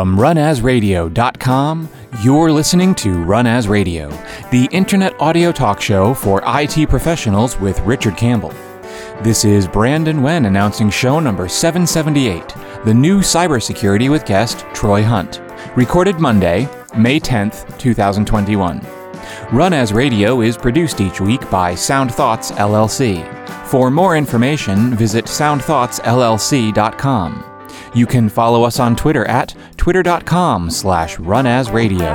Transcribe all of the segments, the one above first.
From runasradio.com, you're listening to Run As Radio, the internet audio talk show for IT professionals with Richard Campbell. This is Brandon Wen announcing show number 778, the new cybersecurity with guest Troy Hunt, recorded Monday, May 10th, 2021. Run As Radio is produced each week by Sound Thoughts LLC. For more information, visit soundthoughtsllc.com. You can follow us on Twitter at twitter.com slash runasradio.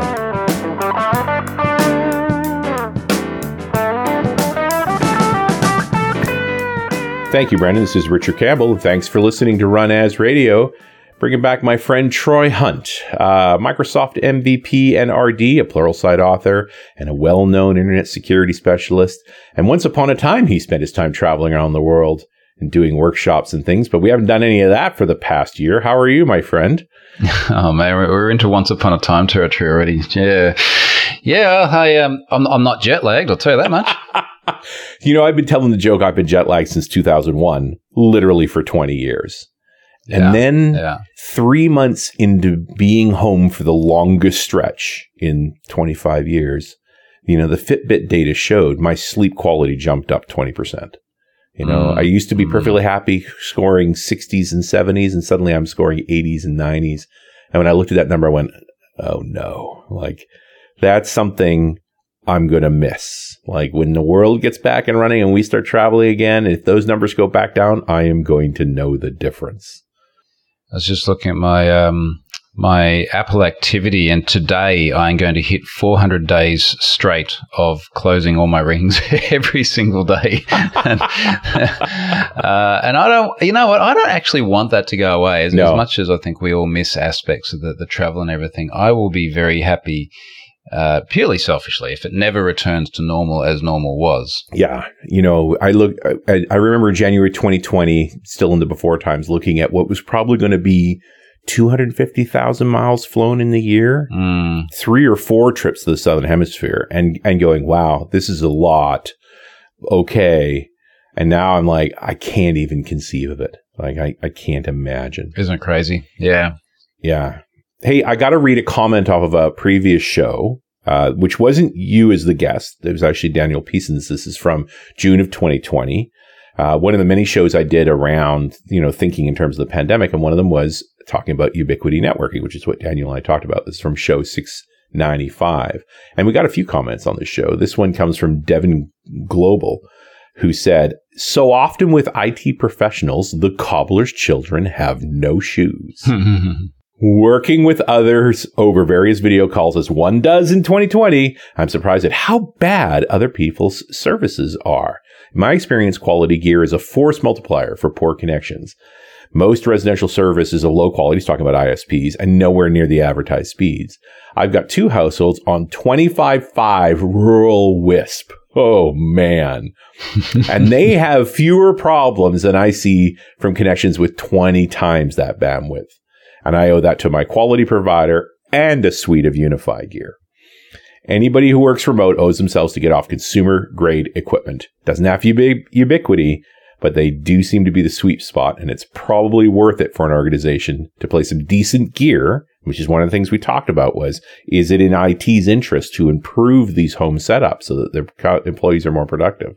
Thank you, Brandon. This is Richard Campbell. Thanks for listening to Run As Radio. Bringing back my friend Troy Hunt, uh, Microsoft MVP and RD, a Pluralsight author and a well known internet security specialist. And once upon a time, he spent his time traveling around the world and doing workshops and things, but we haven't done any of that for the past year. How are you, my friend? Oh man, we're into once upon a time territory already. Yeah, yeah. I um, I'm, I'm not jet lagged. I'll tell you that much. you know, I've been telling the joke. I've been jet lagged since 2001, literally for 20 years. Yeah, and then yeah. three months into being home for the longest stretch in 25 years, you know, the Fitbit data showed my sleep quality jumped up 20%. You know, Mm, I used to be mm. perfectly happy scoring 60s and 70s, and suddenly I'm scoring 80s and 90s. And when I looked at that number, I went, oh no, like that's something I'm going to miss. Like when the world gets back and running and we start traveling again, if those numbers go back down, I am going to know the difference. I was just looking at my um, my Apple activity, and today I'm going to hit 400 days straight of closing all my rings every single day. and, uh, and I don't, you know what? I don't actually want that to go away. As, No. as much as I think we all miss aspects of the, the travel and everything, I will be very happy. Uh, purely selfishly, if it never returns to normal as normal was, Yeah, you know, I look. I, I remember January 2020, still in the before times, looking at what was probably going to be 250,000 miles flown in the year, mm, three or four trips to the southern hemisphere, and and going, wow, this is a lot. Okay, and now I'm like, I can't even conceive of it. Like, I I can't imagine. isn't it crazy? Yeah. Yeah. Hey, I got to read a comment off of a previous show, uh, which wasn't you as the guest. It was actually Daniel Peasons. This is from June of 2020. Uh, one of the many shows I did around, you know, thinking in terms of the pandemic. And one of them was talking about ubiquiti networking, which is what Daniel and I talked about. This is from show 695. And we got a few comments on this show. This one comes from Devin Global, who said, so often with IT professionals, the cobbler's children have no shoes working with others over various video calls as one does in 2020, I'm surprised at how bad other people's services are. In my experience, quality gear is a force multiplier for poor connections. Most residential service is of low quality, he's talking about ISPs, and nowhere near the advertised speeds. I've got two households on 25.5 rural WISP. Oh man. and they have fewer problems than I see from connections with 20 times that bandwidth and I owe that to my quality provider and a suite of UniFi gear. Anybody who works remote owes themselves to get off consumer grade equipment. Doesn't have to be ubiquiti, but they do seem to be the sweet spot, and it's probably worth it for an organization to play some decent gear, which is one of the things we talked about was, is it in IT's interest to improve these home setups so that their employees are more productive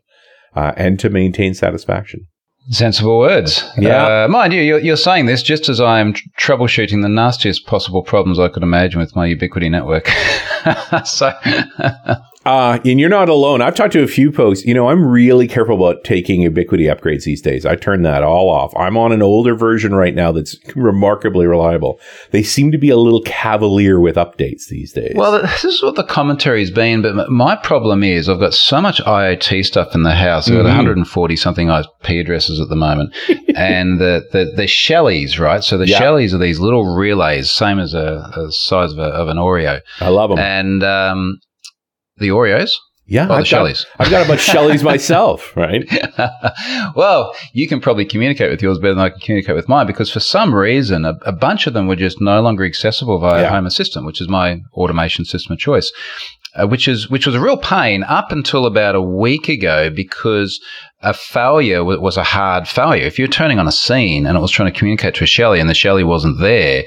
uh, and to maintain satisfaction? Sensible words. Yeah. Uh, mind you, you're, you're saying this just as I'm tr- troubleshooting the nastiest possible problems I could imagine with my Ubiquiti network. so, Uh, and you're not alone. I've talked to a few folks. You know, I'm really careful about taking Ubiquiti upgrades these days. I turn that all off. I'm on an older version right now that's remarkably reliable. They seem to be a little cavalier with updates these days. well, this is what the commentary has been. But my problem is I've got so much IoT stuff in the house. I've got Mhm. 140 something IP addresses at the moment, and the the, the Shellies, right? So the. Shellies are these little relays, same as a, a size of, a, of an Oreo, I love them. and um, the Oreos. yeah, Oh, the I've got, Shellies. I've got a bunch of Shellys myself, right? well, you can probably communicate with yours better than I can communicate with mine because for some reason, a, a bunch of them were just no longer accessible via Yeah. Home Assistant, which is my automation system of choice. Uh, which is which was a real pain up until about a week ago because a failure wa- was a hard failure. If you're turning on a scene and it was trying to communicate to a Shelly and the Shelly wasn't there,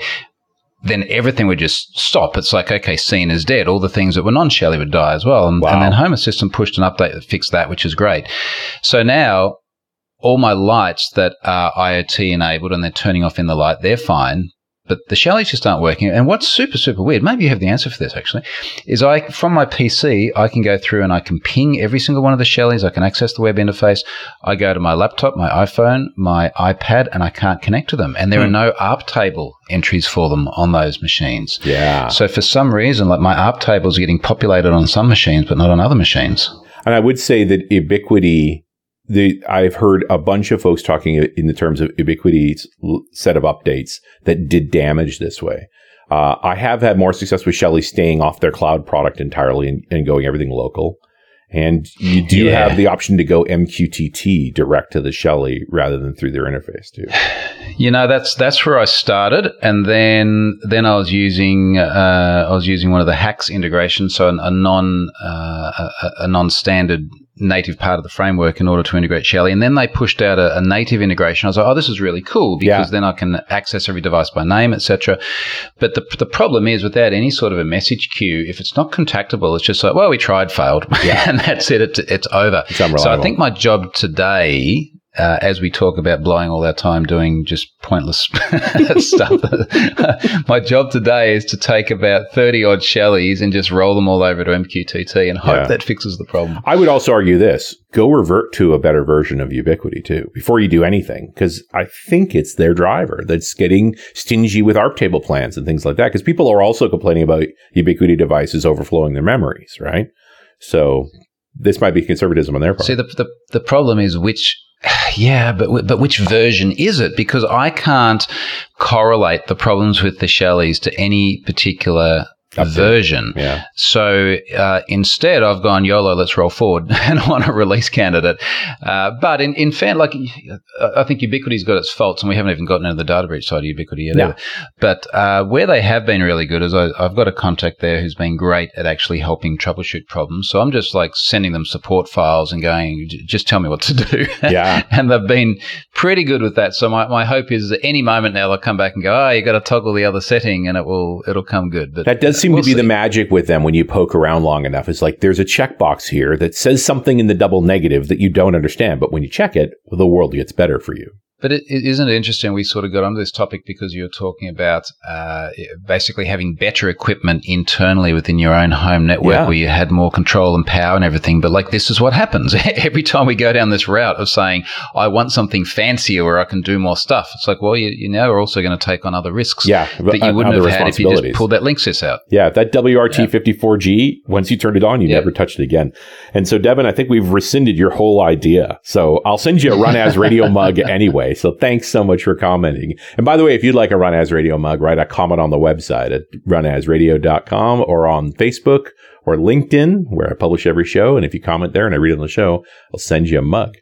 then everything would just stop. It's like, okay, scene is dead. All the things that were non Shelly would die as well. And, Wow. and then Home Assistant pushed an update that fixed that, which is great. So now all my lights that are IoT enabled and they're turning off in the light, they're fine. But the Shellys just aren't working. And what's super, super weird, maybe you have the answer for this actually, is I, from my PC, I can go through and I can ping every single one of the Shellys. I can access the web interface. I go to my laptop, my iPhone, my iPad, and I can't connect to them. And there are hmm. no ARP table entries for them on those machines. Yeah. So for some reason, like my ARP tables are getting populated on some machines, but not on other machines. And I would say that Ubiquiti, the I've heard a bunch of folks talking in the terms of Ubiquiti's set of updates that did damage this way. Uh, I have had more success with Shelly staying off their cloud product entirely and, and going everything local. And you do Yeah. have the option to go MQTT direct to the Shelly rather than through their interface too. You know, that's that's where I started, and then then I was using uh, I was using one of the HACS integrations, so a, a non uh, a, a non standard native part of the framework in order to integrate Shelly, and then they pushed out a, a native integration. I was like, oh, this is really cool because Yeah. then I can access every device by name, etc. But the the problem is without any sort of a message queue, if it's not contactable, it's just like, well, we tried, failed, yeah. and that's it. It's, it's over. It's So I think my job today, uh, as we talk about blowing all our time doing just pointless stuff, my job today is to take about 30 odd Shellys and just roll them all over to MQTT and hope Yeah. that fixes the problem. I would also argue this: go revert to a better version of Ubiquiti too before you do anything, because I think it's their driver that's getting stingy with ARP table plans and things like that. Because people are also complaining about Ubiquiti devices overflowing their memories, right? So this might be conservatism on their part. See, the, the, the problem is which. Yeah, but but which version is it? Because I can't correlate the problems with the Shellys to any particular. Version. yeah, So uh, instead, I've gone YOLO. Let's roll forward, and want a release candidate. Uh, but in in fact, like uh, I think Ubiquiti's got its faults, and we haven't even gotten into the data breach side of Ubiquiti yet. No. But uh, where they have been really good is I, I've got a contact there who's been great at actually helping troubleshoot problems. So I'm just like sending them support files and going, just tell me what to do. Yeah. and they've been pretty good with that. So my, my hope is that any moment now they'll come back and go, oh, you got to toggle the other setting, and it will it'll come good. But that does seem we'll to be the magic with them when you poke around long enough. It's like there's a checkbox here that says something in the double negative that you don't understand, but when you check it, the world gets better for you. But it, it isn't it interesting. We sort of got onto this topic because you're talking about uh, basically having better equipment internally within your own home network, Yeah. where you had more control and power and everything. But like this is what happens every time we go down this route of saying I want something fancier where I can do more stuff. It's like, well, you, you now are also going to take on other risks Yeah, that you uh, wouldn't have had if you just pulled that Linksys out. Yeah, that WRT54G, once you turned it on, you Yeah. never touched it again. And so, Devin, I think we've rescinded your whole idea. So I'll send you a Run As Radio mug anyway. So thanks so much for commenting. And by the way, if you'd like a Run As Radio mug, write a comment on the website at runasradio.com or on Facebook or LinkedIn, where I publish every show. And if you comment there and I read it on the show, I'll send you a mug.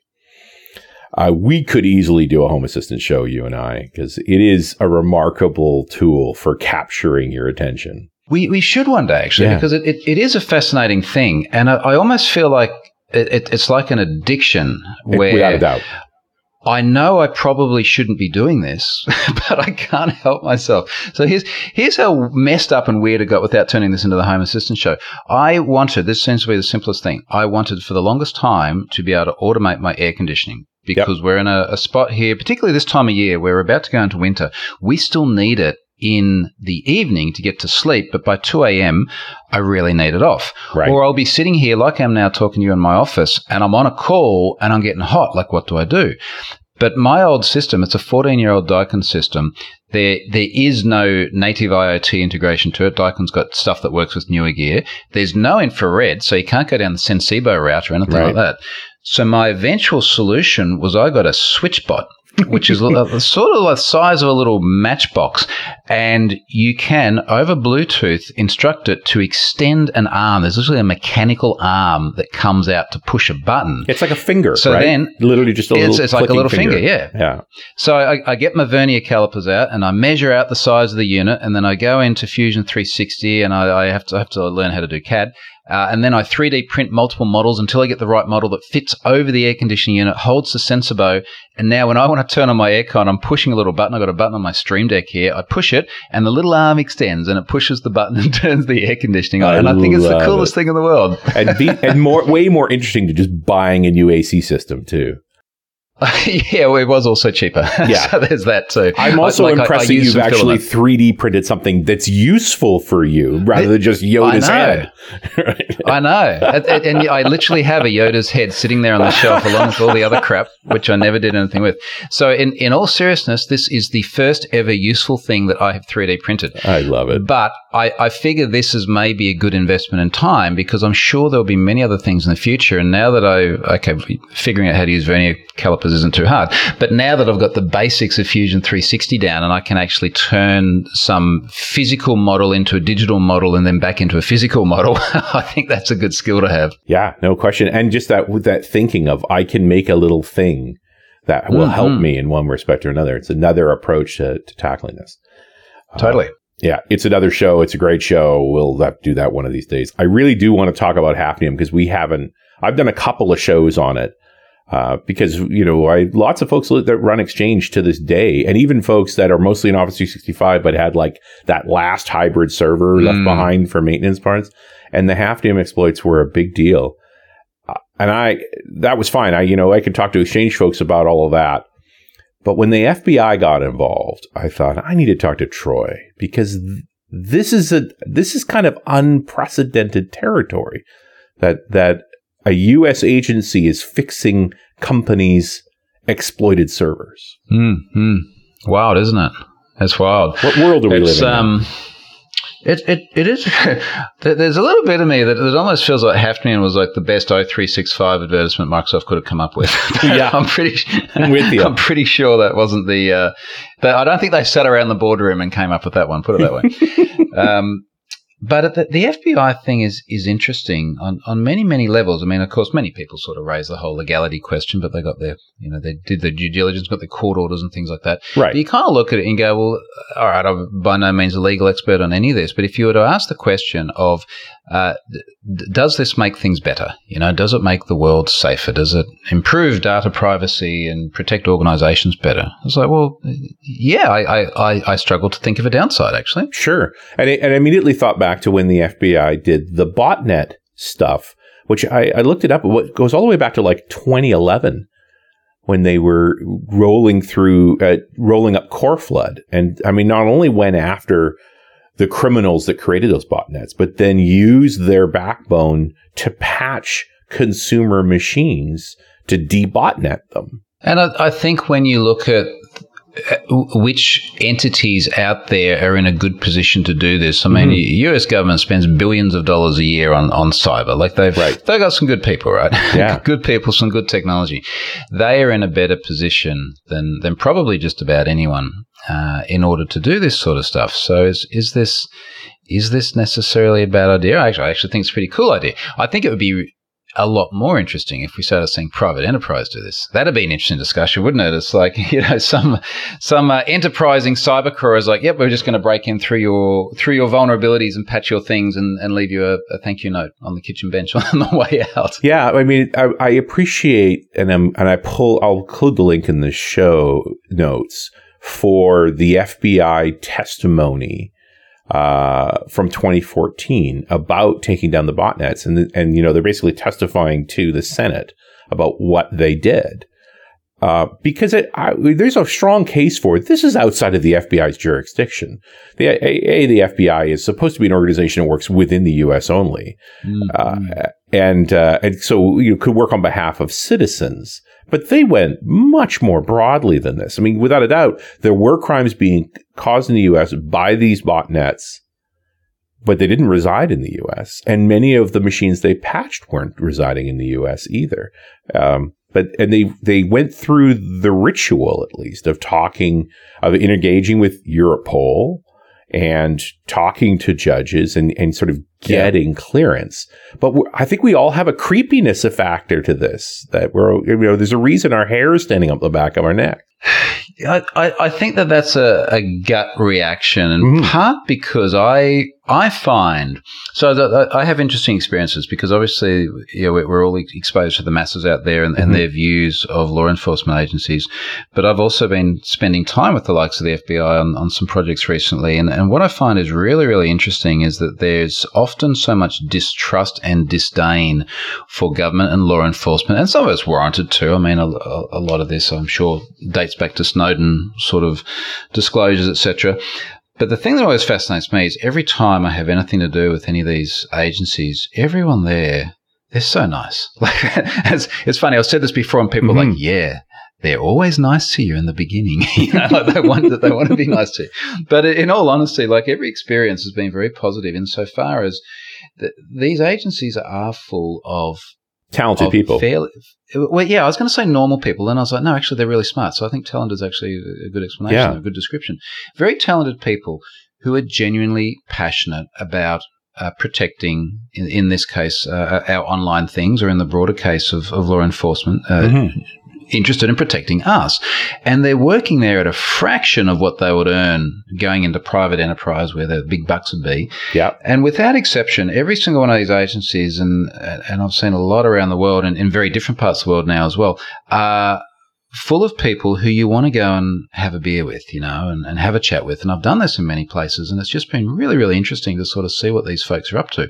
Uh, we could easily do a home assistant show, you and I, because it is a remarkable tool for capturing your attention. We, we should one day actually Yeah. because it, it, it is a fascinating thing, and I, I almost feel like it, it, it's like an addiction where Without a doubt. I know I probably shouldn't be doing this, but I can't help myself. So here's here's how messed up and weird it got without turning this into the Home Assistant show. I wanted this seems to be the simplest thing. I wanted for the longest time to be able to automate my air conditioning because we're in a, a spot here, particularly this time of year, where we're about to go into winter. We still need it in the evening to get to sleep, but by 2 a.m., I really need it off. Right. Or I'll be sitting here like I'm now talking to you in my office and I'm on a call and I'm getting hot. Like, what do I do? But my old system, it's a 14 year old Daikin system. There, there is no native IoT integration to it. Daikin's got stuff that works with newer gear. There's no infrared, so you can't go down the Sensibo route or anything Right. like that. So my eventual solution was I got a SwitchBot, which is sort of the size of a little matchbox, and you can over Bluetooth instruct it to extend an arm. There's literally a mechanical arm that comes out to push a button. It's like a finger. So right? then- literally just a It's- little. it's like a little finger, yeah. yeah. So I, I get my vernier calipers out and I measure out the size of the unit, and then I go into Fusion 360 and I, I have to I have to learn how to do CAD. Uh, and then I 3D print multiple models until I get the right model that fits over the air conditioning unit, holds the sensor bow. And now when I want to turn on my aircon, I'm pushing a little button. I've got a button on my Stream Deck here. I push it and the little arm extends and it pushes the button and turns the air conditioning on. I and I think it's the coolest it. thing in the world. and be, and more way more interesting to just buying a new AC system too. yeah, it was also cheaper. Yeah. so there's that too. I'm also Like, I- I impressed that you've actually filament. 3D printed something that's useful for you rather than just Yoda's I know. head. I know. and, and- and I literally have a Yoda's head sitting there on the shelf along with all the other crap, which I never did anything with. So, in, in all seriousness, this is the first ever useful thing that I have 3D printed. I love it. But I, I figure this is maybe a good investment in time because I'm sure there'll be many other things in the future. And now that I, okay, figuring out how to use vernier calipers isn't too hard. But now that I've got the basics of Fusion 360 down and I can actually turn some physical model into a digital model and then back into a physical model, I think that's a good skill to have. Yeah, no question. And just that with that thinking of I can make a little thing that will help Mhm. me in one respect or another. It's another approach to, to tackling this. Totally. Yeah, it's another show. It's a great show. We'll have to do that one of these days. I really do want to talk about Hafnium because we haven't. I've done a couple of shows on it uh, because you know I lots of folks that run Exchange to this day, and even folks that are mostly in Office 365 but had like that last hybrid server left Mm. behind for maintenance parts, and the Hafnium exploits were a big deal. Uh, and I that was fine. I you know I could talk to Exchange folks about all of that. But when the FBI got involved, I thought I need to talk to Troy because th- this is a this is kind of unprecedented territory that that a U.S. agency is fixing companies' exploited servers. Mm-hmm. Wild, isn't it? That's wild. What world are we It's, living in? um, it, it, it is. There's a little bit of me that it almost feels like Hafnium was like the best O365 advertisement Microsoft could have come up with. Yeah. I'm pretty. I'm with you. I'm pretty sure that wasn't the. Uh, but I don't think they sat around the boardroom and came up with that one. Put it that way. um, but the, the FBI thing is is interesting on, on many many levels. I mean, of course, many people sort of raise the whole legality question, but they got their you know they did their due diligence, got their court orders and things like that. right. But you kind of look at it and go, well, all right, I'm by no means a legal expert on any of this, but if you were to ask the question of, uh, d- does this make things better? You know, does it make the world safer? Does it improve data privacy and protect organizations better? It's like, well, yeah, I, I, I, I struggle to think of a downside, actually. Sure. And I, and I immediately thought back to when the FBI did the botnet stuff, which I, I looked it up. It goes all the way back to like 2011 when they were rolling through, uh, rolling up Coreflood. And I mean, not only went after the criminals that created those botnets, but then used their backbone to patch consumer machines to debotnet them. And I, I think when you look at which entities out there are in a good position to do this. I mean, Mhm. the U.S. government spends billions of dollars a year on, on cyber. Like they've Right. they've got some good people, right? Yeah. good people, some good technology. They are in a better position than than probably just about anyone uh, in order to do this sort of stuff. So is is this is this necessarily a bad idea? Actually, I actually think it's a pretty cool idea. I think it would be a lot more interesting if we started seeing private enterprise do this. That'd be an interesting discussion, wouldn't it? It's like you know some some uh, enterprising cybercrawler is like, yep, we're just going to break in through your through your vulnerabilities and patch your things and, and leave you a, a thank you note on the kitchen bench on the way out. Yeah, I mean, I, I appreciate, and I'm, and I pull, I'll include the link in the show notes for the FBI testimony uh, from 2014 about taking down the botnets, and and you know they're basically testifying to the Senate about what they did. Uh, because it, I, there's a strong case for it. This is outside of the FBI's jurisdiction. The a, a, the FBI is supposed to be an organization that works within the U.S. only uh, and uh, and so you could work on behalf of citizens. But they went much more broadly than this. I mean, without a doubt, there were crimes being caused in the U.S. by these botnets, but they didn't reside in the U.S. And many of the machines they patched weren't residing in the U.S. either. Um, but and they they went through the ritual at least of talking of engaging with Europol and talking to judges and, and sort of getting clearance. But I think we all have a creepiness factor to this that we're, you know, there's a reason our hair is standing up the back of our neck. I, I, I think that that's a, a gut reaction, and mm-hmm. part because I I find so that I have interesting experiences because obviously you know, we're all exposed to the masses out there and, mm-hmm. and, their views of law enforcement agencies, but I've also been spending time with the likes of the FBI on, on some projects recently, and, and what I find is really really interesting is that there's often so much distrust and disdain for government and law enforcement, and some of it's warranted too. I mean, a, a lot of this I'm sure dates back to Snowden sort of disclosures, etc. But the thing that always fascinates me is every time I have anything to do with any of these agencies, everyone there, they're so nice. Like, it's, it's funny. I've said this before, and people mm-hmm. are like, yeah, they're always nice to you in the beginning. you know, like they want that they want to be nice to you. But in all honesty, like every experience has been very positive insofar as the, these agencies are full of talented people. Fairly, well, yeah, I was going to say normal people, then I was like, no, actually, they're really smart. So I think talent is actually a good explanation, yeah. a good description. Very talented people who are genuinely passionate about uh, protecting, in, in, this case, uh, our online things, or in the broader case of, of law enforcement, uh, mm-hmm interested in protecting us. And they're working there at a fraction of what they would earn going into private enterprise where the big bucks would be. Yeah. And without exception, every single one of these agencies, and, and I've seen a lot around the world and in very different parts of the world now as well, are full of people who you want to go and have a beer with, you know, and, and have a chat with. And I've done this in many places, and it's just been really, really interesting to sort of see what these folks are up to.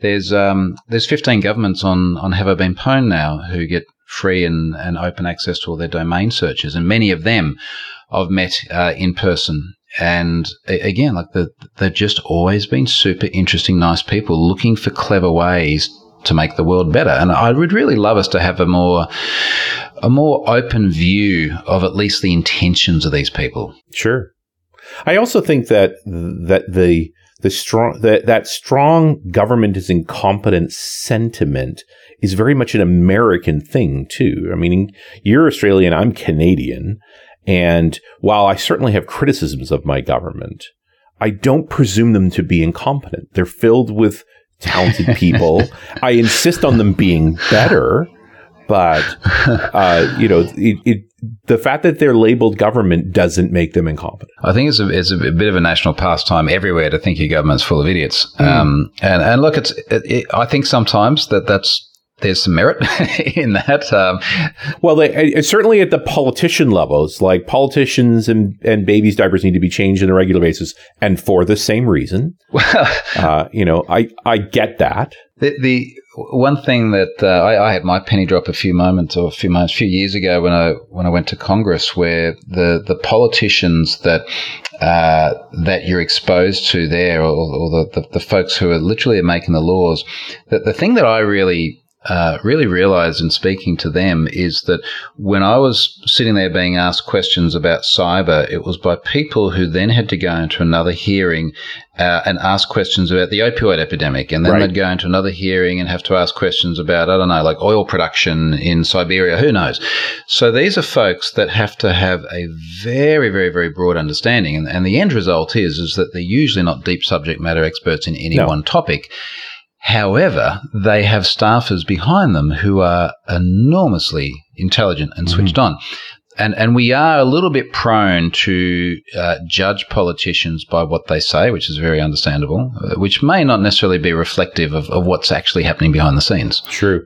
There's um, there's 15 governments on on Have I Been Pwned now who get free and, and open access to all their domain searches. And many of them I've met uh, in person. And again, like the, they've just always been super interesting, nice people looking for clever ways to make the world better. And I would really love us to have a more a more open view of at least the intentions of these people. Sure. I also think that that the the strong that that strong government is incompetent sentiment is very much an American thing too. I mean, you're Australian, I'm Canadian, and while I certainly have criticisms of my government, I don't presume them to be incompetent. They're filled with talented people. I insist on them being better, but uh, you know, it, it, the fact that they're labeled government doesn't make them incompetent. I think it's a, it's a bit of a national pastime everywhere to think your government's full of idiots. Mm. Um, and and look, it's it, I think sometimes that that's there's some merit in that. Um, well, they, certainly at the politician levels, like politicians and, and babies' diapers need to be changed on a regular basis, and for the same reason. Well, uh, you know, I I get that. The, the one thing that uh, I, I, had my penny drop a few moments or a few months, a few years ago when I when I went to Congress, where the the politicians that uh, that you're exposed to there, or, or the, the, the folks who are literally making the laws, that the thing that I really uh, really realized in speaking to them is that when I was sitting there being asked questions about cyber, it was by people who then had to go into another hearing uh, and ask questions about the opioid epidemic. And then right. they'd go into another hearing and have to ask questions about, I don't know, like oil production in Siberia, who knows. So these are folks that have to have a very, very, very broad understanding. And, and the end result is, is that they're usually not deep subject matter experts in any no. one topic. However, they have staffers behind them who are enormously intelligent and switched mm-hmm. on. And, and we are a little bit prone to uh, judge politicians by what they say, which is very understandable, uh, which may not necessarily be reflective of, of what's actually happening behind the scenes. True.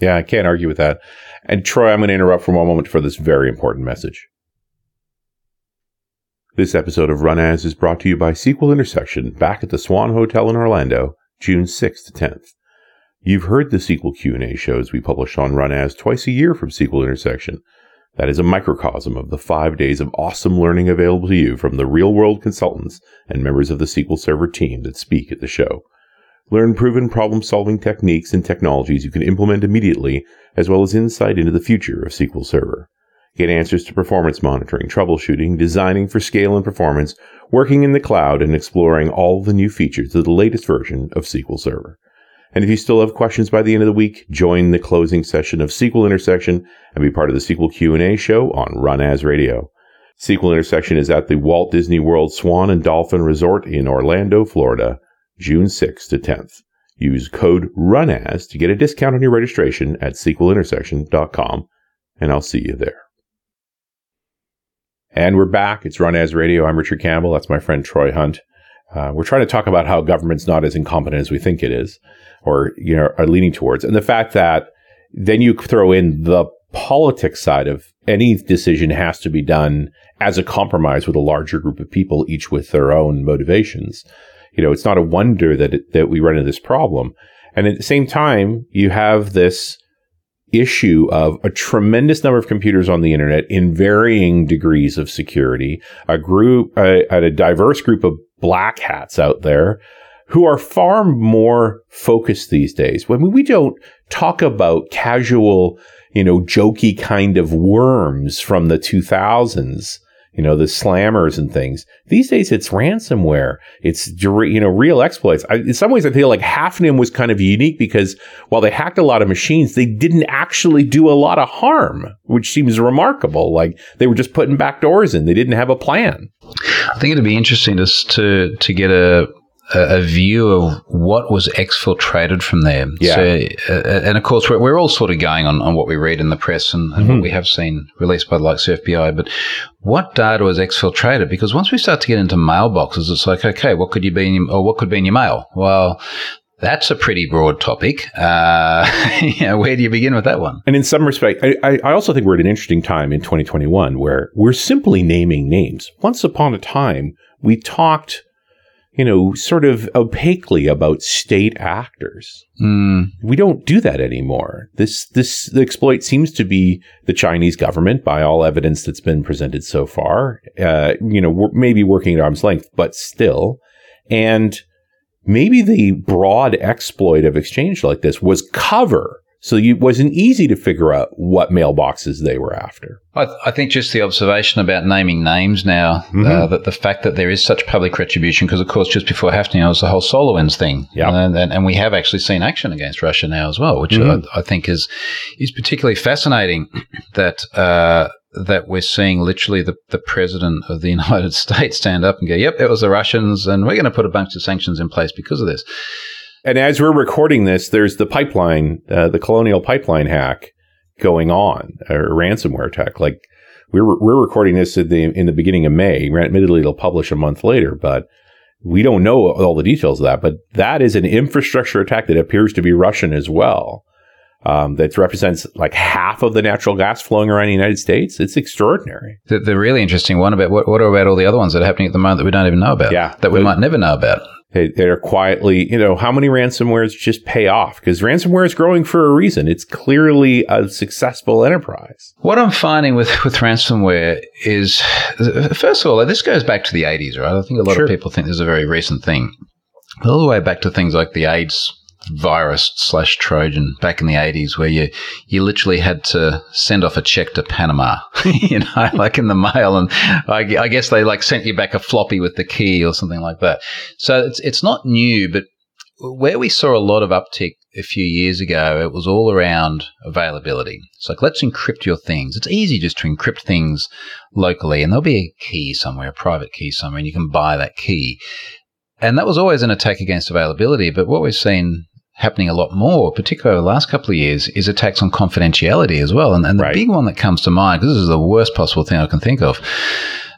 Yeah, I can't argue with that. And Troy, I'm going to interrupt for one moment for this very important message. This episode of Run As is brought to you by SQL Intersection back at the Swan Hotel in Orlando June 6th to 10th. You've heard the SQL Q&A shows we publish on Run As twice a year from SQL Intersection. That is a microcosm of the five days of awesome learning available to you from the real world consultants and members of the SQL Server team that speak at the show. Learn proven problem solving techniques and technologies you can implement immediately, as well as insight into the future of SQL Server. Get answers to performance monitoring, troubleshooting, designing for scale and performance, working in the cloud, and exploring all the new features of the latest version of SQL Server. And if you still have questions by the end of the week, join the closing session of SQL Intersection and be part of the SQL Q&A show on Run As Radio. SQL Intersection is at the Walt Disney World Swan and Dolphin Resort in Orlando, Florida, June 6th to 10th. Use code RUNAS to get a discount on your registration at SQLintersection.com, and I'll see you there. And we're back. It's Run As Radio. I'm Richard Campbell. That's my friend Troy Hunt. Uh, we're trying to talk about how government's not as incompetent as we think it is, or you know, are leaning towards, and the fact that then you throw in the politics side of any decision has to be done as a compromise with a larger group of people, each with their own motivations. You know, it's not a wonder that it, that we run into this problem. And at the same time, you have this issue of a tremendous number of computers on the internet in varying degrees of security, a group, a, a diverse group of black hats out there who are far more focused these days. When we don't talk about casual, you know, jokey kind of worms from the 2000s you know, the slammers and things. These days it's ransomware. It's, you know, real exploits. I, in some ways, I feel like Hafnium was kind of unique because while they hacked a lot of machines, they didn't actually do a lot of harm, which seems remarkable. Like they were just putting back doors in. They didn't have a plan. I think it'd be interesting just to, to get a, a, view of what was exfiltrated from there. Yeah. So, uh, and of course, we're, we're all sort of going on, on what we read in the press and, and mm-hmm. what we have seen released by the likes of FBI. But what data was exfiltrated? Because once we start to get into mailboxes, it's like, okay, what could you be in, or what could be in your mail? Well, that's a pretty broad topic. Uh, you know, where do you begin with that one? And in some respect, I, I also think we're at an interesting time in 2021 where we're simply naming names. Once upon a time, we talked you know, sort of opaquely about state actors. Mm. We don't do that anymore. This this exploit seems to be the Chinese government, by all evidence that's been presented so far. Uh, you know, maybe working at arm's length, but still, and maybe the broad exploit of exchange like this was cover so it wasn't easy to figure out what mailboxes they were after. I, th- I think just the observation about naming names now, uh, mm-hmm. uh, that the fact that there is such public retribution, because of course just before Hafnium was the whole SolarWinds thing, yeah, and, and, and, we have actually seen action against Russia now as well, which mm-hmm. I, I, think is is particularly fascinating. That uh, that we're seeing literally the, the president of the United States stand up and go, "Yep, it was the Russians, and we're going to put a bunch of sanctions in place because of this." And as we're recording this, there's the pipeline, uh, the colonial pipeline hack going on, or ransomware attack. Like we're we're recording this in the in the beginning of May. Admittedly, it'll publish a month later, but we don't know all the details of that. But that is an infrastructure attack that appears to be Russian as well. Um, that represents like half of the natural gas flowing around the United States. It's extraordinary. The, the really interesting one about what, what about all the other ones that are happening at the moment that we don't even know about? Yeah, that we might never know about. They, they're quietly, you know, how many ransomwares just pay off? Because ransomware is growing for a reason. It's clearly a successful enterprise. What I'm finding with, with ransomware is, first of all, this goes back to the 80s, right? I think a lot sure. of people think this is a very recent thing. All the way back to things like the AIDS virus slash Trojan back in the 80s where you, you literally had to send off a check to Panama, you know, like in the mail. And I, I, guess they like sent you back a floppy with the key or something like that. So it's, it's not new, but where we saw a lot of uptick a few years ago, it was all around availability. It's like, let's encrypt your things. It's easy just to encrypt things locally and there'll be a key somewhere, a private key somewhere, and you can buy that key. And that was always an attack against availability. But what we've seen happening a lot more, particularly over the last couple of years, is attacks on confidentiality as well. And, and the right. big one that comes to mind, because this is the worst possible thing I can think of,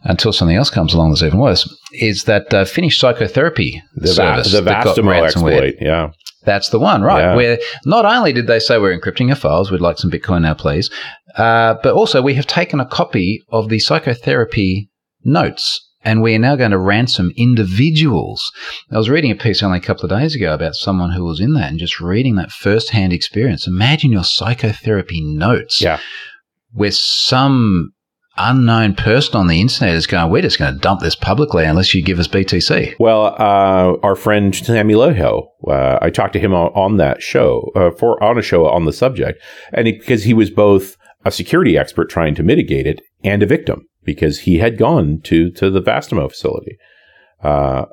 until something else comes along that's even worse, is that uh, Finnish psychotherapy the service. Va- the Vastaamo exploit, yeah. That's the one, right? Yeah. Where not only did they say we're encrypting your files, we'd like some Bitcoin now, please, uh, but also we have taken a copy of the psychotherapy notes and we are now going to ransom individuals. I was reading a piece only a couple of days ago about someone who was in that and just reading that first-hand experience. Imagine your psychotherapy notes. Yeah. Where some unknown person on the internet is going, we're just going to dump this publicly unless you give us BTC. Well, uh, our friend Sami Laiho, uh, I talked to him on, on that show, uh, for on a show on the subject, and because he was both a security expert trying to mitigate it and a victim because he had gone to to the Vastaamo facility. Uh,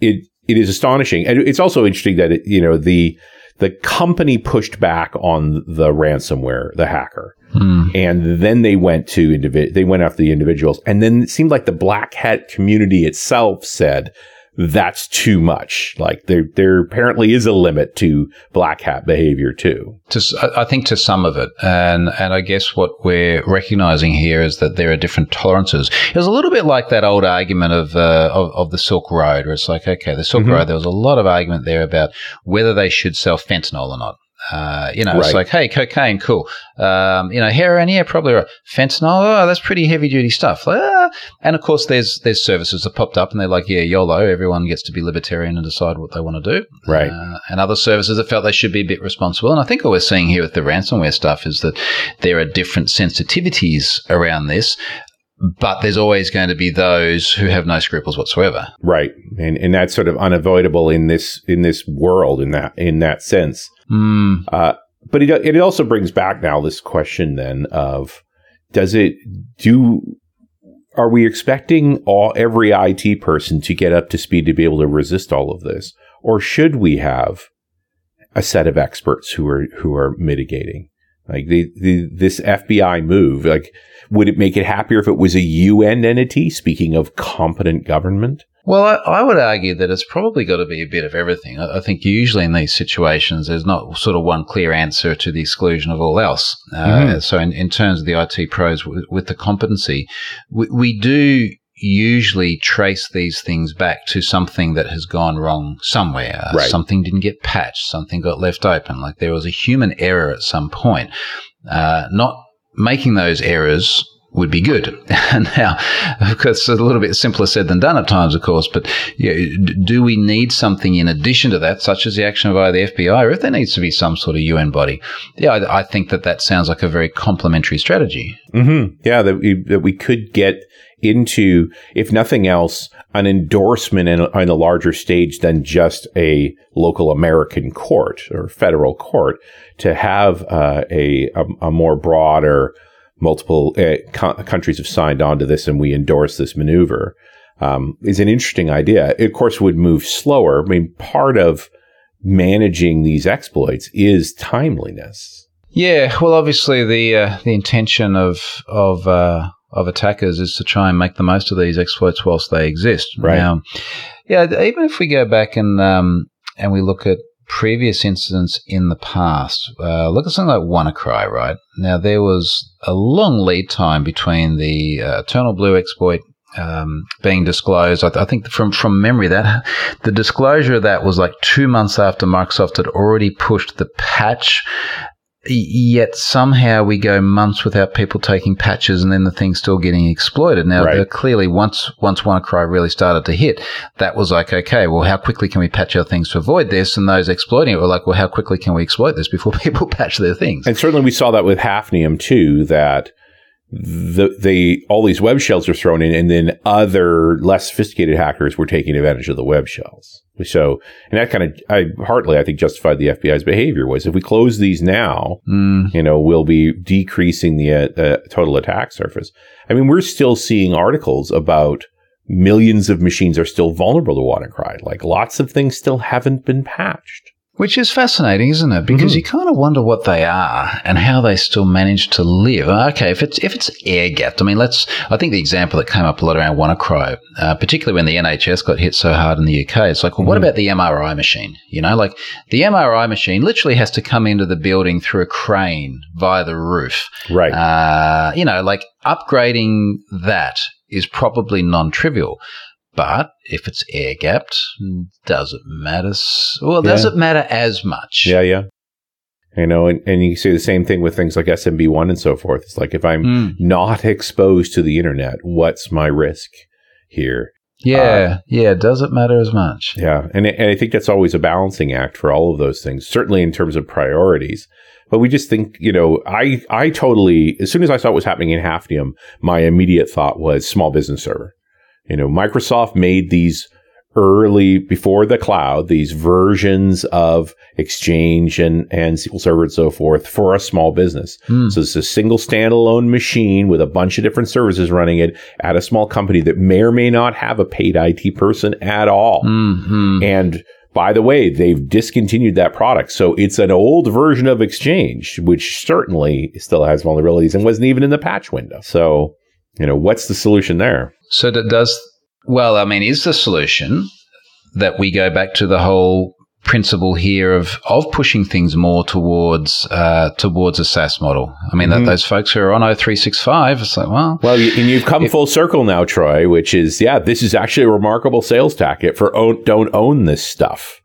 it it is astonishing, and it's also interesting that it, you know the the company pushed back on the ransomware, the hacker, hmm. and then they went to individ- they went after the individuals, and then it seemed like the black hat community itself said that's too much. Like there, there apparently is a limit to black hat behavior too. To, I think to some of it, and and I guess what we're recognizing here is that there are different tolerances. It was a little bit like that old argument of uh, of, of, the Silk Road, where it's like, okay, the Silk mm-hmm. Road. There was a lot of argument there about whether they should sell fentanyl or not. Uh, you know, right. it's like, hey, cocaine, cool. Um, you know, heroin, yeah, probably right. Fentanyl, oh, that's pretty heavy duty stuff. Like, ah. And of course, there's there's services that popped up, and they're like, yeah, YOLO, everyone gets to be libertarian and decide what they want to do. Right. Uh, and other services that felt they should be a bit responsible. And I think what we're seeing here with the ransomware stuff is that there are different sensitivities around this but there's always going to be those who have no scruples whatsoever. Right. And and that's sort of unavoidable in this in this world in that in that sense. Mm. Uh, but it it also brings back now this question then of does it do are we expecting all every IT person to get up to speed to be able to resist all of this or should we have a set of experts who are who are mitigating like the, the this FBI move like would it make it happier if it was a UN entity? Speaking of competent government. Well, I, I, would argue that it's probably got to be a bit of everything. I, I, think usually in these situations, there's not sort of one clear answer to the exclusion of all else. Uh, mm-hmm. So, in, in, terms of the IT pros w- with the competency, we, we do usually trace these things back to something that has gone wrong somewhere. Uh, right. Something didn't get patched, something got left open. Like there was a human error at some point. Uh, not making those errors would be good. now, of course, it's a little bit simpler said than done at times, of course, but you know, do we need something in addition to that, such as the action of either the FBI, or if there needs to be some sort of UN body? Yeah, I, I think that that sounds like a very complementary strategy. Mm-hmm. Yeah, that we, that we could get into, if nothing else, an endorsement in, on a larger stage than just a local American court or federal court to have uh, a, a, a, more broader, multiple uh, co- countries have signed on to this and we endorse this maneuver um, is an interesting idea. It, of course, would move slower. I mean, part of managing these exploits is timeliness. Yeah, well, obviously the uh, the intention of of uh, of attackers is to try and make the most of these exploits whilst they exist. Right. Now, yeah, even if we go back and um, and we look at previous incidents in the past, uh, look at something like WannaCry, right? Now, there was a long lead time between the uh, EternalBlue exploit um, being disclosed. I, th- I, think from from memory that the disclosure of that was like two months after Microsoft had already pushed the patch yet somehow we go months without people taking patches and then the thing's still getting exploited. Now, right. clearly, once once WannaCry really started to hit, that was like, okay, well, how quickly can we patch our things to avoid this? And those exploiting it were like, well, how quickly can we exploit this before people patch their things? And certainly we saw that with Hafnium too, that the they all these web shells were thrown in, and then other less sophisticated hackers were taking advantage of the web shells. So, and that kind of, I partly, I think, justified the FBI's behavior was if we close these now, mm. you know, we'll be decreasing the uh, total attack surface. I mean, we're still seeing articles about millions of machines are still vulnerable to WannaCry. Like lots of things still haven't been patched. Which is fascinating, isn't it? Because mm-hmm. you kind of wonder what they are and how they still manage to live. Okay, if it's if it's air gapped, I mean, let's. I think the example that came up a lot around WannaCry, uh, particularly when the NHS got hit so hard in the UK, it's like, well, mm-hmm. what about the MRI machine? You know, like the MRI machine literally has to come into the building through a crane via the roof. Right. Uh, you know, like upgrading that is probably non-trivial. But if it's air gapped, does it matter? Well, yeah. does it matter as much? Yeah, yeah. You know, and, and you see the same thing with things like SMB1 and so forth. It's like if I'm mm. not exposed to the internet, what's my risk here? Yeah, uh, yeah. Does it matter as much? Yeah, and and I think that's always a balancing act for all of those things. Certainly in terms of priorities, but we just think, you know, I I totally as soon as I saw what was happening in Hafnium, my immediate thought was small business server. You know, Microsoft made these early before the cloud, these versions of Exchange and, and SQL Server and so forth for a small business. Mm. So it's a single standalone machine with a bunch of different services running it at a small company that may or may not have a paid IT person at all. Mm-hmm. And by the way, they've discontinued that product. So it's an old version of Exchange, which certainly still has vulnerabilities and wasn't even in the patch window. So, you know, what's the solution there? So that does well. I mean, is the solution that we go back to the whole principle here of of pushing things more towards uh, towards a SaaS model. I mean, mm-hmm. that those folks who are on O365, it's like, well, well, you, and you've come full circle now, Troy. Which is, yeah, this is actually a remarkable sales tactic for own, don't own this stuff.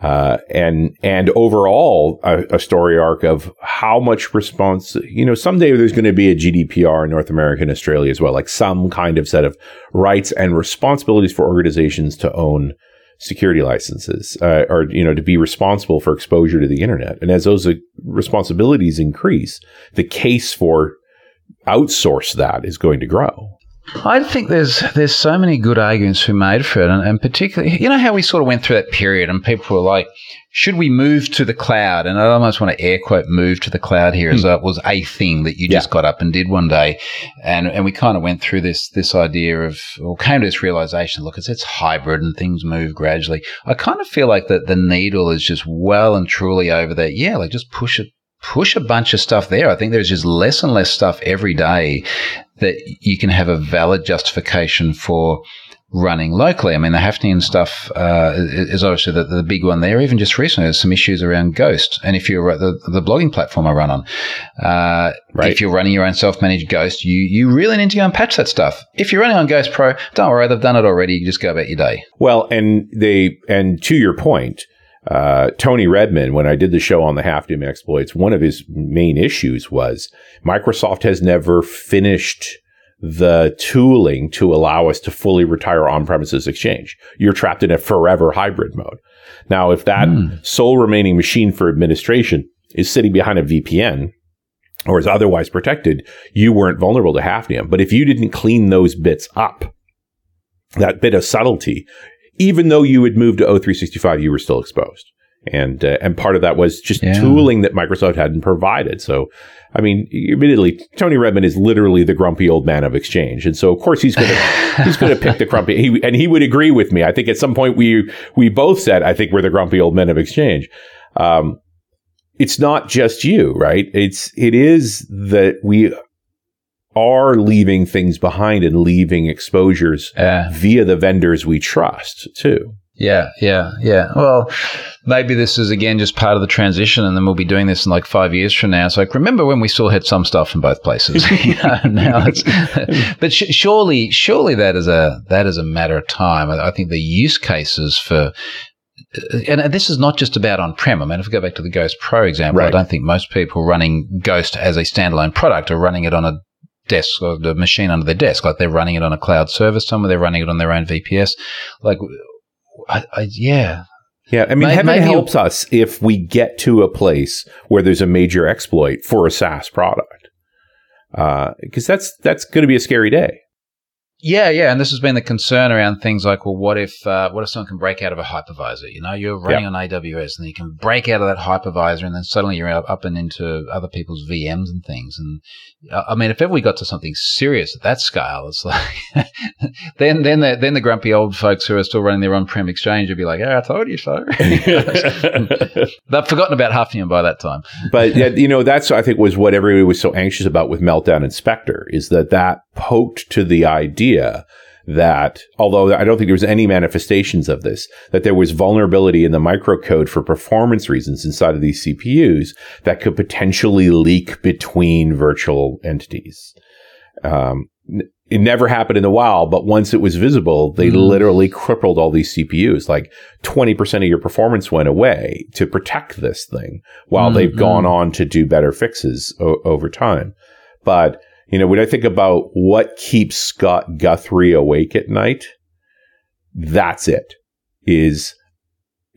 Uh, and and overall a, a, story arc of how much response you know someday there's going to be a GDPR in North America and Australia as well like some kind of set of rights and responsibilities for organizations to own security licenses uh, or you know to be responsible for exposure to the internet. And as those uh, responsibilities increase the case for outsource that is going to grow I think there's there's so many good arguments we made for it, and, and, particularly, you know how we sort of went through that period, and people were like, "Should we move to the cloud?" And I almost want to air quote "move to the cloud" here, as mm. was a thing that you just got up and did one day, and and we kind of went through this this idea of or came to this realization: look, it's it's hybrid and things move gradually. I kind of feel like that the needle is just well and truly over there. Yeah, like just push it push a bunch of stuff there. I think there's just less and less stuff every day that you can have a valid justification for running locally. I mean, the Hafnium stuff uh, is obviously the, the, big one there. Even just recently, there's some issues around Ghost. And if you're the, the blogging platform I run on, uh, right. if you're running your own self-managed Ghost, you you really need to go and patch that stuff. If you're running on Ghost Pro, don't worry, they've done it already. You just go about your day. Well, and they and to your point. Uh, Tony Redmond, when I did the show on the Hafnium exploits, one of his main issues was Microsoft has never finished the tooling to allow us to fully retire on-premises exchange. You're trapped in a forever hybrid mode. Now, if that mm. sole remaining machine for administration is sitting behind a VPN or is otherwise protected, you weren't vulnerable to Hafnium. But if you didn't clean those bits up, that bit of subtlety, even though you had moved to O365, you were still exposed. And, uh, and part of that was just yeah. tooling that Microsoft hadn't provided. So I mean, admittedly, Tony Redmond is literally the grumpy old man of exchange, and so of course he's going to he's going to pick the grumpy. He, and he would agree with me. I think at some point we we both said I think we're the grumpy old men of exchange. Um, it's not just you, right? It's it is that we are leaving things behind and leaving exposures uh, via the vendors we trust too. Yeah, yeah, yeah. Well, maybe this is again just part of the transition, and then we'll be doing this in like five years from now. So, like, remember when we still had some stuff from both places? now it's, but sh- surely, surely that is a that is a matter of time. I, I think the use cases for uh, and this is not just about on prem. I mean, if we go back to the Ghost Pro example, right. I don't think most people running Ghost as a standalone product are running it on a desk or the machine under their desk. Like they're running it on a cloud service somewhere, they're running it on their own VPS. Like I, I, yeah. Yeah, I mean, heaven helps us if we get to a place where there's a major exploit for a SaaS product, because uh, that's that's going to be a scary day. Yeah, yeah, and this has been the concern around things like, well, what if uh, what if someone can break out of a hypervisor? You know, you're running yep. on AWS, and you can break out of that hypervisor, and then suddenly you're up and into other people's VMs and things. And uh, I mean, if ever we got to something serious at that scale, it's like then then the, then the grumpy old folks who are still running their on-prem exchange would be like, "Yeah, I told you so." They've forgotten about Hafnium by that time. but yeah, you know, that's I think was what everybody was so anxious about with Meltdown and Spectre is that that poked to the idea that although I don't think there was any manifestations of this, that there was vulnerability in the microcode for performance reasons inside of these CPUs that could potentially leak between virtual entities. Um, it never happened in the wild, but once it was visible, they mm. literally crippled all these CPUs. Like 20% of your performance went away to protect this thing while mm-hmm. they've gone on to do better fixes o- over time. But you know, when I think about what keeps Scott Guthrie awake at night, that's it. Is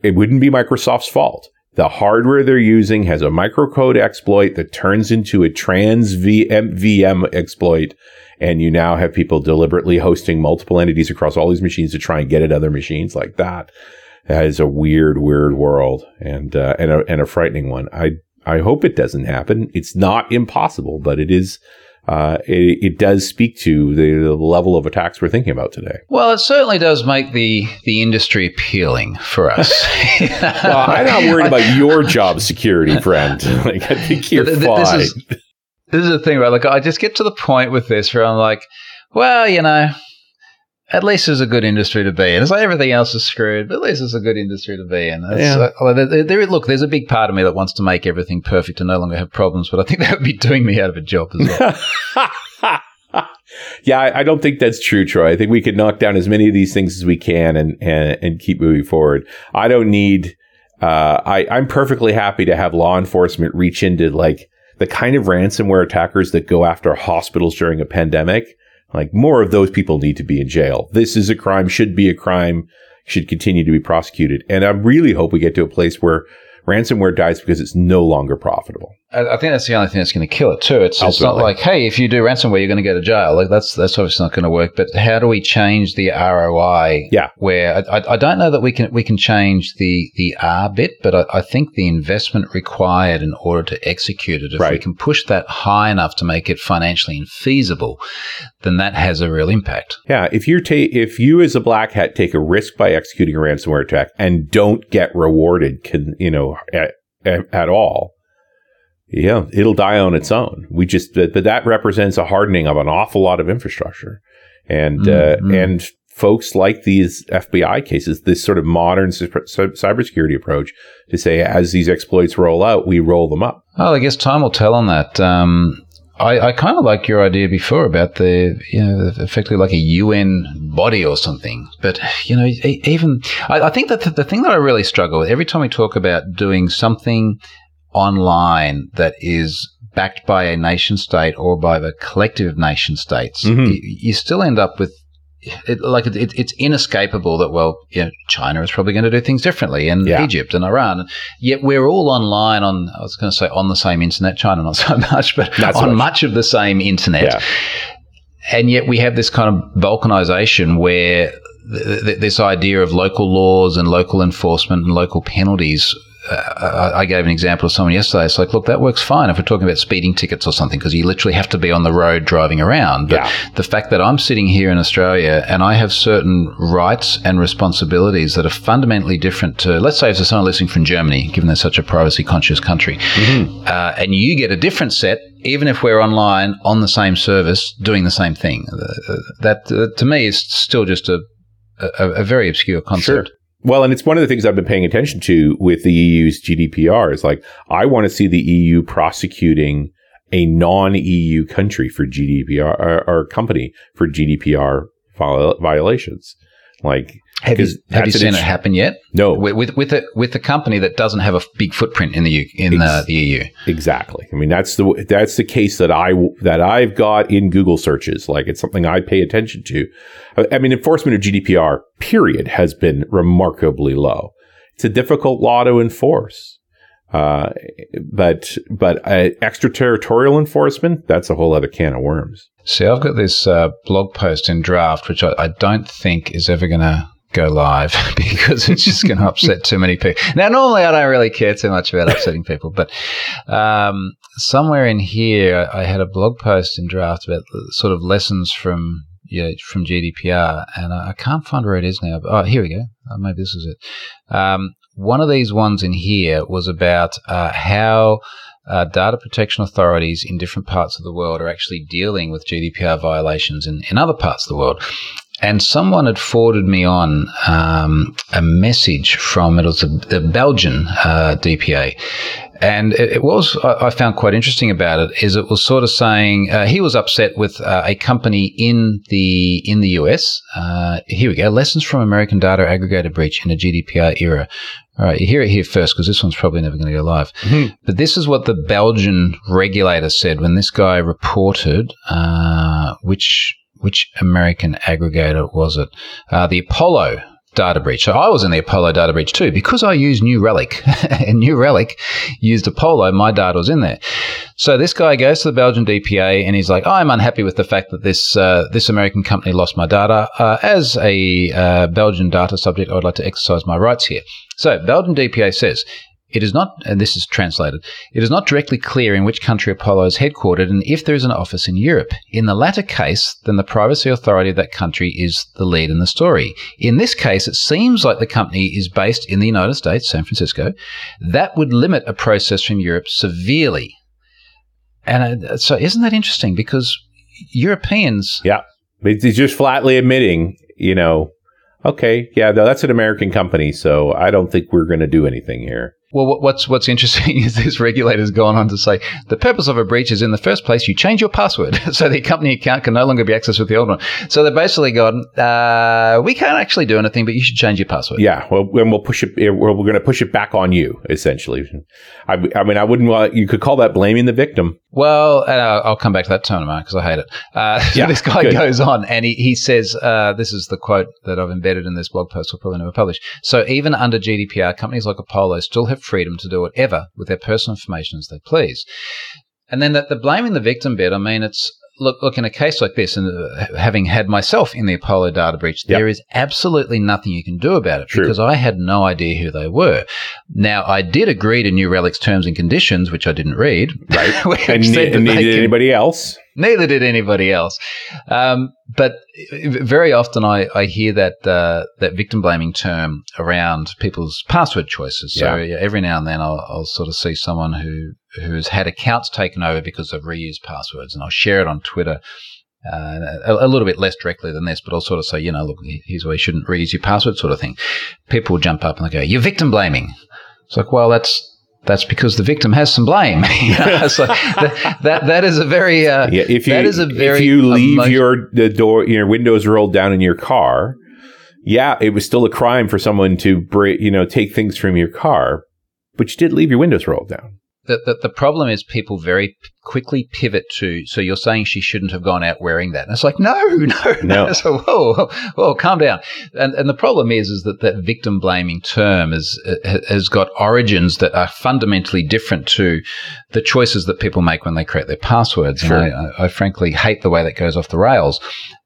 it wouldn't be Microsoft's fault. The hardware they're using has a microcode exploit that turns into a trans VM, exploit. And you now have people deliberately hosting multiple entities across all these machines to try and get at other machines like that. That is a weird, weird world and, uh, and a, and a frightening one. I, I hope it doesn't happen. It's not impossible, but it is, uh, it, it, does speak to the, the, level of attacks we're thinking about today. Well, it certainly does make the the industry appealing for us. well, I'm not worried about your job security, friend. Like, I think you're fine. This is, this is the thing, right? Like, I just get to the point with this where I'm like, well, you know, at least it's a good industry to be in. It's like everything else is screwed, but at least it's a good industry to be in. Yeah. Uh, there, there, look, there's a big part of me that wants to make everything perfect and no longer have problems, but I think that would be doing me out of a job as well. yeah, I, I, don't think that's true, Troy. I think we could knock down as many of these things as we can and and, and keep moving forward. I don't need. Uh, I I'm perfectly happy to have law enforcement reach into like the kind of ransomware attackers that go after hospitals during a pandemic. Like more of those people need to be in jail. This is a crime, should be a crime, should continue to be prosecuted. And I really hope we get to a place where ransomware dies because it's no longer profitable. I, think that's the only thing that's going to kill it too. It's, it's not like, hey, if you do ransomware, you're going to go to jail. Like that's that's obviously not going to work. But how do we change the ROI? Yeah, where I, I don't know that we can we can change the the R bit, but I, I think the investment required in order to execute it, if right. we can push that high enough to make it financially infeasible, then that has a real impact. Yeah, if you're ta- if you as a black hat take a risk by executing a ransomware attack and don't get rewarded, can you know at, at all yeah, it'll die on its own. We just, but, but that represents a hardening of an awful lot of infrastructure, and mm-hmm. uh, and folks like these FBI cases, this sort of modern cybersecurity approach to say as these exploits roll out, we roll them up. Well, I guess time will tell on that. Um, I, I kind of like your idea before about the, you know, effectively like a UN body or something. But, you know, even, I, I think that the, the thing that I really struggle with every time we talk about doing something online that is backed by a nation state or by the collective nation states, mm-hmm. you, still end up with it, like it, it, it's inescapable that well, you know, China is probably going to do things differently, and yeah. Egypt and Iran. Yet we're all online on. I was going to say on the same internet. China not so much, but That's on much. much of the same internet. Yeah. And yet we have this kind of balkanization where th- th- this idea of local laws and local enforcement and local penalties I gave an example of someone yesterday. It's like, look, that works fine if we're talking about speeding tickets or something, because you literally have to be on the road driving around. But yeah. the fact that I'm sitting here in Australia and I have certain rights and responsibilities that are fundamentally different to, let's say, if there's someone listening from Germany, given they're such a privacy conscious country, mm-hmm. uh, and you get a different set, even if we're online on the same service doing the same thing. Uh, that, uh, to me, is still just a, a, a very obscure concept. Sure. Well, and it's one of the things I've been paying attention to with the EU's GDPR is like, I want to see the EU prosecuting a non EU country for GDPR or, or company for GDPR violations. Like, have you, have you seen it happen yet? No, with with with a, with a company that doesn't have a big footprint in the U, in Ex- the, the EU. Exactly. I mean, that's the that's the case that I that I've got in Google searches. Like, it's something I pay attention to. I mean, enforcement of GDPR period has been remarkably low. It's a difficult law to enforce. Uh, but but uh, extraterritorial enforcement that's a whole other can of worms. See, I've got this uh, blog post in draft, which I, I don't think is ever going to go live because it's just going to upset too many people. Now, normally I don't really care too much about upsetting people, but um, somewhere in here I had a blog post in draft about sort of lessons from yeah, from GDPR, and I, I can't find where it is now. But, oh, here we go. Oh, maybe this is it. Um, one of these ones in here was about uh, how uh, data protection authorities in different parts of the world are actually dealing with GDPR violations in, in other parts of the world. And someone had forwarded me on um, a message from it was a, the Belgian uh, DPA, and it, it, was I found quite interesting about it is it was sort of saying uh, he was upset with uh, a company in the in the US. Uh, here we go. Lessons from American data aggregator breach in a GDPR era. All right, you hear it here first because this one's probably never going to go live. Mm-hmm. But this is what the Belgian regulator said when this guy reported uh, which which American aggregator was it? Uh, the Apollo data breach. So I was in the Apollo data breach too because I used New Relic and New Relic used Apollo. My data was in there. So this guy goes to the Belgian DPA and he's like, I'm unhappy with the fact that this uh, this American company lost my data. Uh, as a uh, Belgian data subject, I would like to exercise my rights here. So Belgian DPA says it is not, and this is translated, it is not directly clear in which country Apollo is headquartered and if there is an office in Europe. In the latter case, then the privacy authority of that country is the lead in the story. In this case, it seems like the company is based in the United States, San Francisco. That would limit a process from Europe severely. And uh, so, isn't that interesting? Because Europeans. Yeah. He's just flatly admitting you know, okay, yeah, that's an American company, so I don't think we're going to do anything here. Well, what's what's interesting is this regulator's gone on to say the purpose of a breach is in the first place you change your password so the company account can no longer be accessed with the old one. So they're basically gone. Uh, we can't actually do anything, but you should change your password. Yeah, well, and we'll push it. We're, we're going to push it back on you, essentially. I, I mean, I wouldn't. want you could call that blaming the victim. Well, uh, I'll come back to that term because I hate it. Uh, so Yeah, this guy good. goes on and he, he says, uh, this is the quote that I've embedded in this blog post we'll probably never publish. So even under GDPR, companies like Apollo still have freedom to do whatever with their personal information as they please. And then the, the blaming the victim bit, I mean, it's look, look in a case like this, and uh, having had myself in the Apollo data breach, Yep. there is absolutely nothing you can do about it True. because I had no idea who they were. Now, I did agree to New Relic's terms and conditions, which I didn't read. Right. and, ne- and neither did anybody else. Neither did anybody else. Um, but very often I, I hear that uh, that victim blaming term around people's password choices. So Yeah. every now and then I'll, I'll sort of see someone who who's had accounts taken over because of reused passwords, and I'll share it on Twitter. Uh, a, a little bit less directly than this, but I'll sort of say, you know, look, here's why you shouldn't reuse your password, sort of thing. People jump up and they go, "You're victim blaming." It's like, well, that's that's because the victim has some blame. You know, it's that, that that is a very uh, Yeah, if you that is a very if you leave emo- your the door your windows rolled down in your car, yeah, it was still a crime for someone to break you know take things from your car, but you did leave your windows rolled down. The, the, the problem is people very quickly pivot to so you're saying she shouldn't have gone out wearing that. And it's like no no No. so whoa whoa, whoa calm down. And and the problem is is that that victim blaming term is uh, has got origins that are fundamentally different to the choices that people make when they create their passwords. Sure. and I, I, I frankly hate the way that goes off the rails.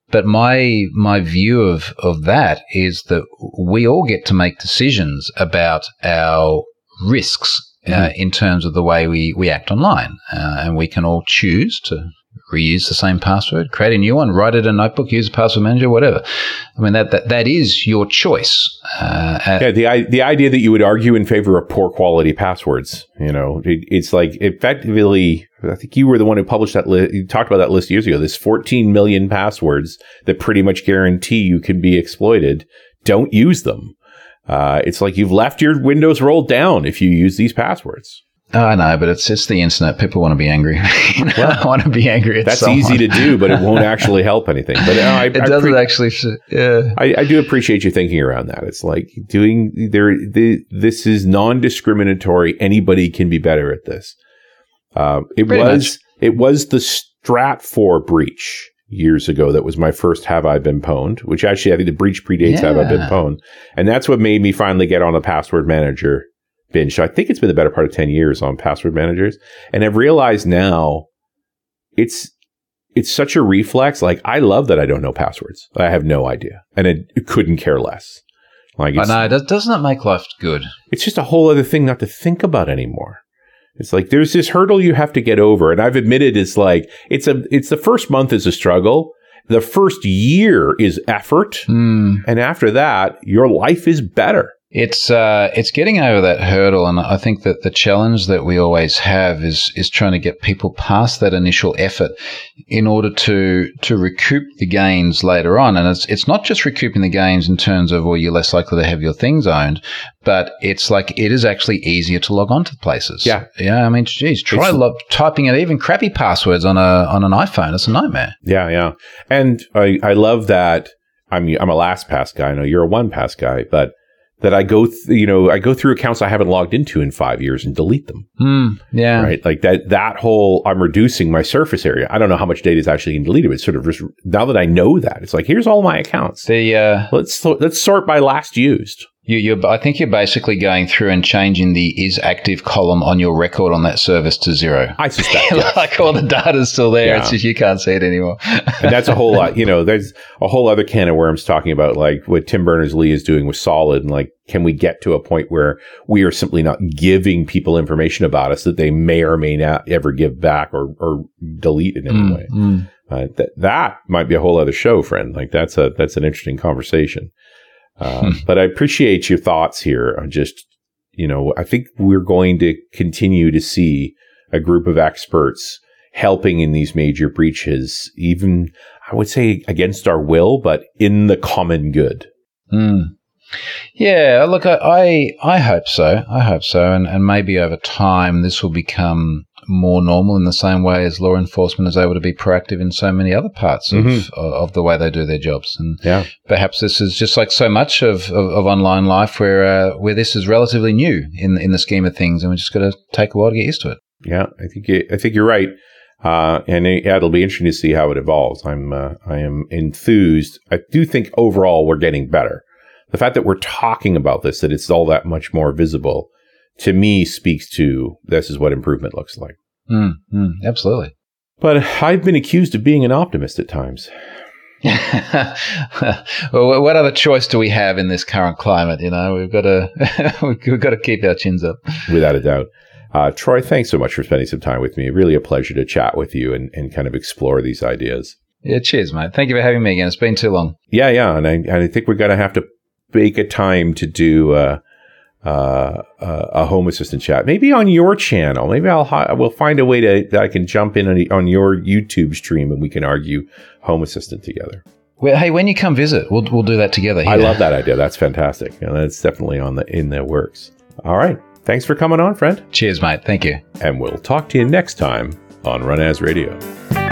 But my my view of of that is that we all get to make decisions about our risks uh, in terms of the way we, we act online. Uh, and we can all choose to reuse the same password, create a new one, write it in a notebook, use a password manager, whatever. I mean, that, that, that is your choice. Uh, Yeah, the the idea that you would argue in favor of poor quality passwords, you know, it, it's like effectively. I think you were the one who published that list. You talked about that list years ago. This 14 million passwords that pretty much guarantee you can be exploited. Don't use them. Uh, it's like you've left your windows rolled down if you use these passwords. I know, but it's it's the internet. People want to be angry. you know, I want to be angry at That's someone. easy to do, but it won't actually help anything. But uh, I, It I doesn't pre- actually. Yeah. I, I do appreciate you thinking around that. It's like doing there. The, this is non-discriminatory. Anybody can be better at this. Uh, it Pretty was it was the Stratfor breach years ago that was my first "Have I Been Pwned," which actually I think the breach predates "Have I Been Yeah. Pwned," and that's what made me finally get on a password manager binge. So I think it's been the better part of ten years on password managers, and I've realized now it's it's such a reflex. Like I love that I don't know passwords. I have no idea, and it, couldn't care less. Like I it's, know. Does, doesn't it make life good? it's just a whole other thing not to think about anymore. It's like there's this hurdle you have to get over, and I've admitted it's like it's a it's the first month is a struggle. The first year is effort, Hmm. and after that, your life is better. It's uh, it's getting over that hurdle, and I think that the challenge that we always have is is trying to get people past that initial effort in order to to recoup the gains later on. And it's it's not just recouping the gains in terms of well, you're less likely to have your things owned, but it's like it is actually easier to log on to places. Yeah. yeah. I mean, geez, try lo- typing in even crappy passwords on a on an iPhone. It's a nightmare. Yeah, yeah, and I I love that. I'm I'm a LastPass guy. I know you're a OnePass guy, but that I go th- you know I go through accounts I haven't logged into in five years and delete them. Hmm. yeah. right? Like that, that whole, I'm reducing my surface area. I don't know how much data is actually getting deleted, but it's sort of just, now that I know that, it's like, here's all my accounts. The uh, Let's, let's sort by last used. You, you're, I think you're basically going through and changing the is active column on your record on that service to zero. I suspect. yes. like all the data's still there. Yeah. It's just you can't see it anymore. and that's a whole lot, you know, there's a whole other can of worms talking about like what Tim Berners-Lee is doing with solid and like, can we get to a point where we are simply not giving people information about us that they may or may not ever give back or, or delete in any Mm, way? mm. Uh, that that might be a whole other show, friend. Like that's a that's an interesting conversation. Uh, but I appreciate your thoughts here. on just you know, I think we're going to continue to see a group of experts helping in these major breaches. Even I would say against our will, but in the common good. Mm. Yeah, look, I, I, I hope so. I hope so, and and maybe over time this will become more normal in the same way as law enforcement is able to be proactive in so many other parts of, Mhm. of the way they do their jobs. And Yeah. perhaps this is just like so much of, of, of online life where uh, where this is relatively new in in the scheme of things, and we just got to take a while to get used to it. Yeah, I think you, I think you're right, uh, and it, yeah, it'll be interesting to see how it evolves. I'm uh, I am enthused. I do think overall we're getting better. The fact that we're talking about this, that it's all that much more visible, to me speaks to this is what improvement looks like. Mm, mm, absolutely. But I've been accused of being an optimist at times. well, what other choice do we have in this current climate? You know, we've got to we've got to keep our chins up. without a doubt. Uh, Troy, thanks so much for spending some time with me. Really a pleasure to chat with you and, and kind of explore these ideas. Yeah, cheers, mate. Thank you for having me again. It's been too long. Yeah, yeah, and I and I think we're gonna have to make a time to do uh, uh, uh, a home assistant chat, maybe on your channel. Maybe I'll hi- we'll find a way to that I can jump in on, on your YouTube stream and we can argue home assistant together. Well, hey, when you come visit, we'll we'll do that together. I love that idea. That's fantastic. And that's definitely on the in the works. All right, thanks for coming on, friend, Cheers, mate. Thank you. and we'll talk to you next time on Run As Radio.